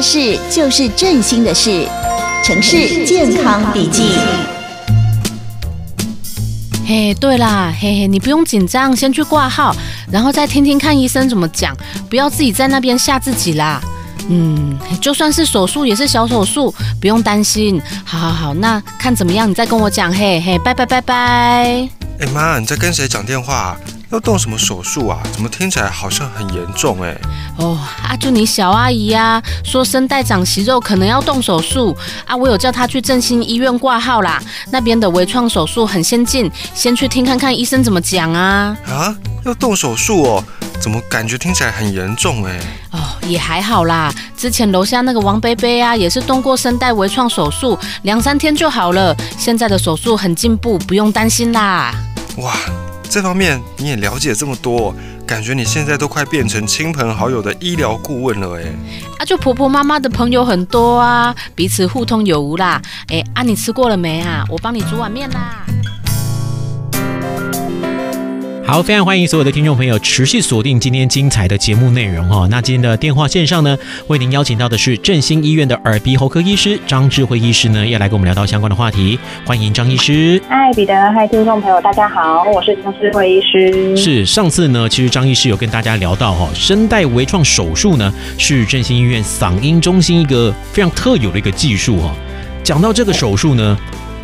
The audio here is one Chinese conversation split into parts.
的事就是振兴的事，城市健康笔记。嘿，对啦，嘿嘿，你不用紧张，先去挂号，然后再听听看医生怎么讲，不要自己在那边吓自己啦。嗯，就算是手术也是小手术，不用担心。好好好，那看怎么样，你再跟我讲。嘿嘿，拜拜拜拜。哎妈，你在跟谁讲电话？要动什么手术啊？怎么听起来好像很严重哎？哦，啊，就你小阿姨呀、啊，说声带长息肉，可能要动手术啊。我有叫她去振兴医院挂号啦，那边的微创手术很先进，先去听看看医生怎么讲啊。啊，要动手术哦？怎么感觉听起来很严重哎？哦，也还好啦。之前楼下那个王贝贝啊，也是动过声带微创手术，两三天就好了。现在的手术很进步，不用担心啦。哇。这方面你也了解这么多，感觉你现在都快变成亲朋好友的医疗顾问了哎！啊，就婆婆妈妈的朋友很多啊，彼此互通有无啦。哎，啊，你吃过了没啊？我帮你煮碗面啦。好，非常欢迎所有的听众朋友持续锁定今天精彩的节目内容哈。那今天的电话线上呢，为您邀请到的是振兴医院的耳鼻喉科医师张智慧医师呢，要来跟我们聊到相关的话题。欢迎张医师。嗨，彼得，嗨，听众朋友，大家好，我是张智慧医师。是上次呢，其实张医师有跟大家聊到哈，声带微创手术呢，是振兴医院嗓音中心一个非常特有的一个技术哈。讲到这个手术呢。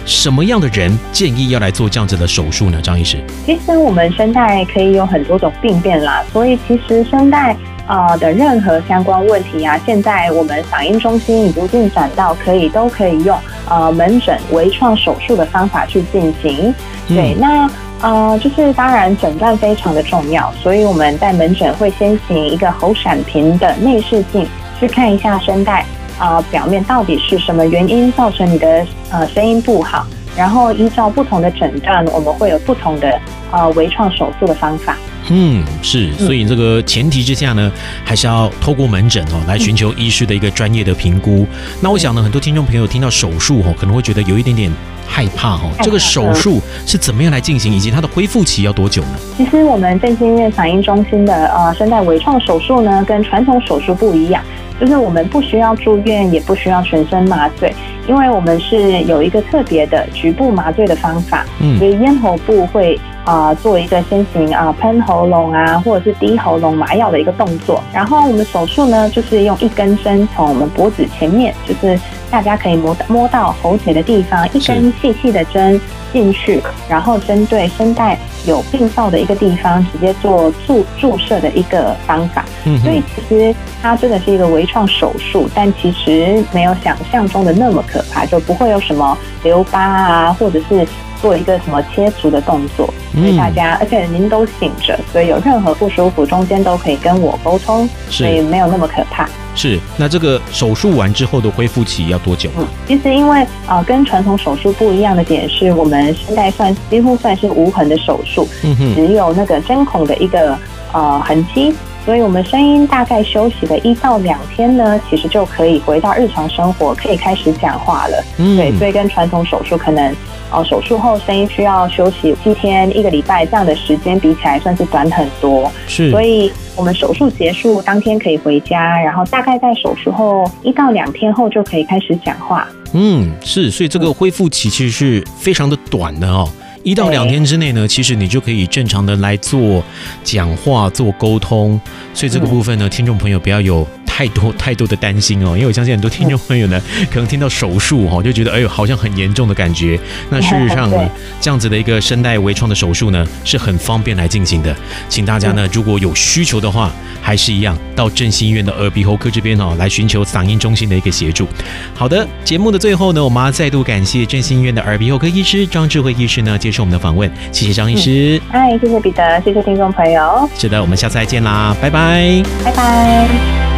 什么样的人建议要来做这样子的手术呢？张医师，其实我们声带可以有很多种病变啦，所以其实声带啊的任何相关问题啊，现在我们嗓音中心已经进展到可以都可以用呃门诊微创手术的方法去进行。对，嗯、那呃就是当然诊断非常的重要，所以我们在门诊会先行一个喉闪屏的内视镜去看一下声带。啊、呃，表面到底是什么原因造成你的呃声音不好？然后依照不同的诊断，我们会有不同的呃微创手术的方法。嗯，是，所以这个前提之下呢，还是要透过门诊哦来寻求医师的一个专业的评估。嗯、那我想呢，很多听众朋友听到手术哦，可能会觉得有一点点害怕哦。这个手术是怎么样来进行，以及它的恢复期要多久呢？其实我们振兴医院反应中心的呃声带微创手术呢，跟传统手术不一样。就是我们不需要住院，也不需要全身麻醉，因为我们是有一个特别的局部麻醉的方法，嗯，所以咽喉部会啊、呃、做一个先行啊喷喉咙啊，或者是滴喉咙麻药的一个动作，然后我们手术呢就是用一根针从我们脖子前面，就是大家可以摸摸到喉结的地方，一根细细的针。进去，然后针对声带有病灶的一个地方，直接做注注射的一个方法。嗯，所以其实它真的是一个微创手术，但其实没有想象中的那么可怕，就不会有什么留疤啊，或者是做一个什么切除的动作。所以大家，而且您都醒着，所以有任何不舒服，中间都可以跟我沟通，所以没有那么可怕。是，那这个手术完之后的恢复期要多久？嗯，其实因为啊、呃，跟传统手术不一样的点是，我们声带算几乎算是无痕的手术，只有那个针孔的一个呃痕迹，所以我们声音大概休息了一到两天呢，其实就可以回到日常生活，可以开始讲话了。嗯，对，所以跟传统手术可能哦、呃，手术后声音需要休息七天、一个礼拜这样的时间比起来，算是短很多。是，所以。我们手术结束当天可以回家，然后大概在手术后一到两天后就可以开始讲话。嗯，是，所以这个恢复期其实是非常的短的哦。一到两天之内呢，其实你就可以正常的来做讲话、做沟通。所以这个部分呢，听众朋友不要有。太多太多的担心哦，因为我相信很多听众朋友呢，可能听到手术哈，就觉得哎呦，好像很严重的感觉。那事实 上呢，这样子的一个声带微创的手术呢，是很方便来进行的。请大家呢，如果有需求的话，还是一样到振兴医院的耳鼻喉科这边哦，来寻求嗓音中心的一个协助。好的，节目的最后呢，我们要再度感谢振兴医院的耳鼻喉科医师张智慧医师呢，接受我们的访问。谢谢张医师。哎，谢谢彼得，谢谢听众朋友。是的，我们下次再见啦，拜拜，拜拜。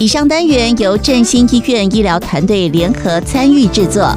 以上单元由振兴医院医疗团队联合参与制作。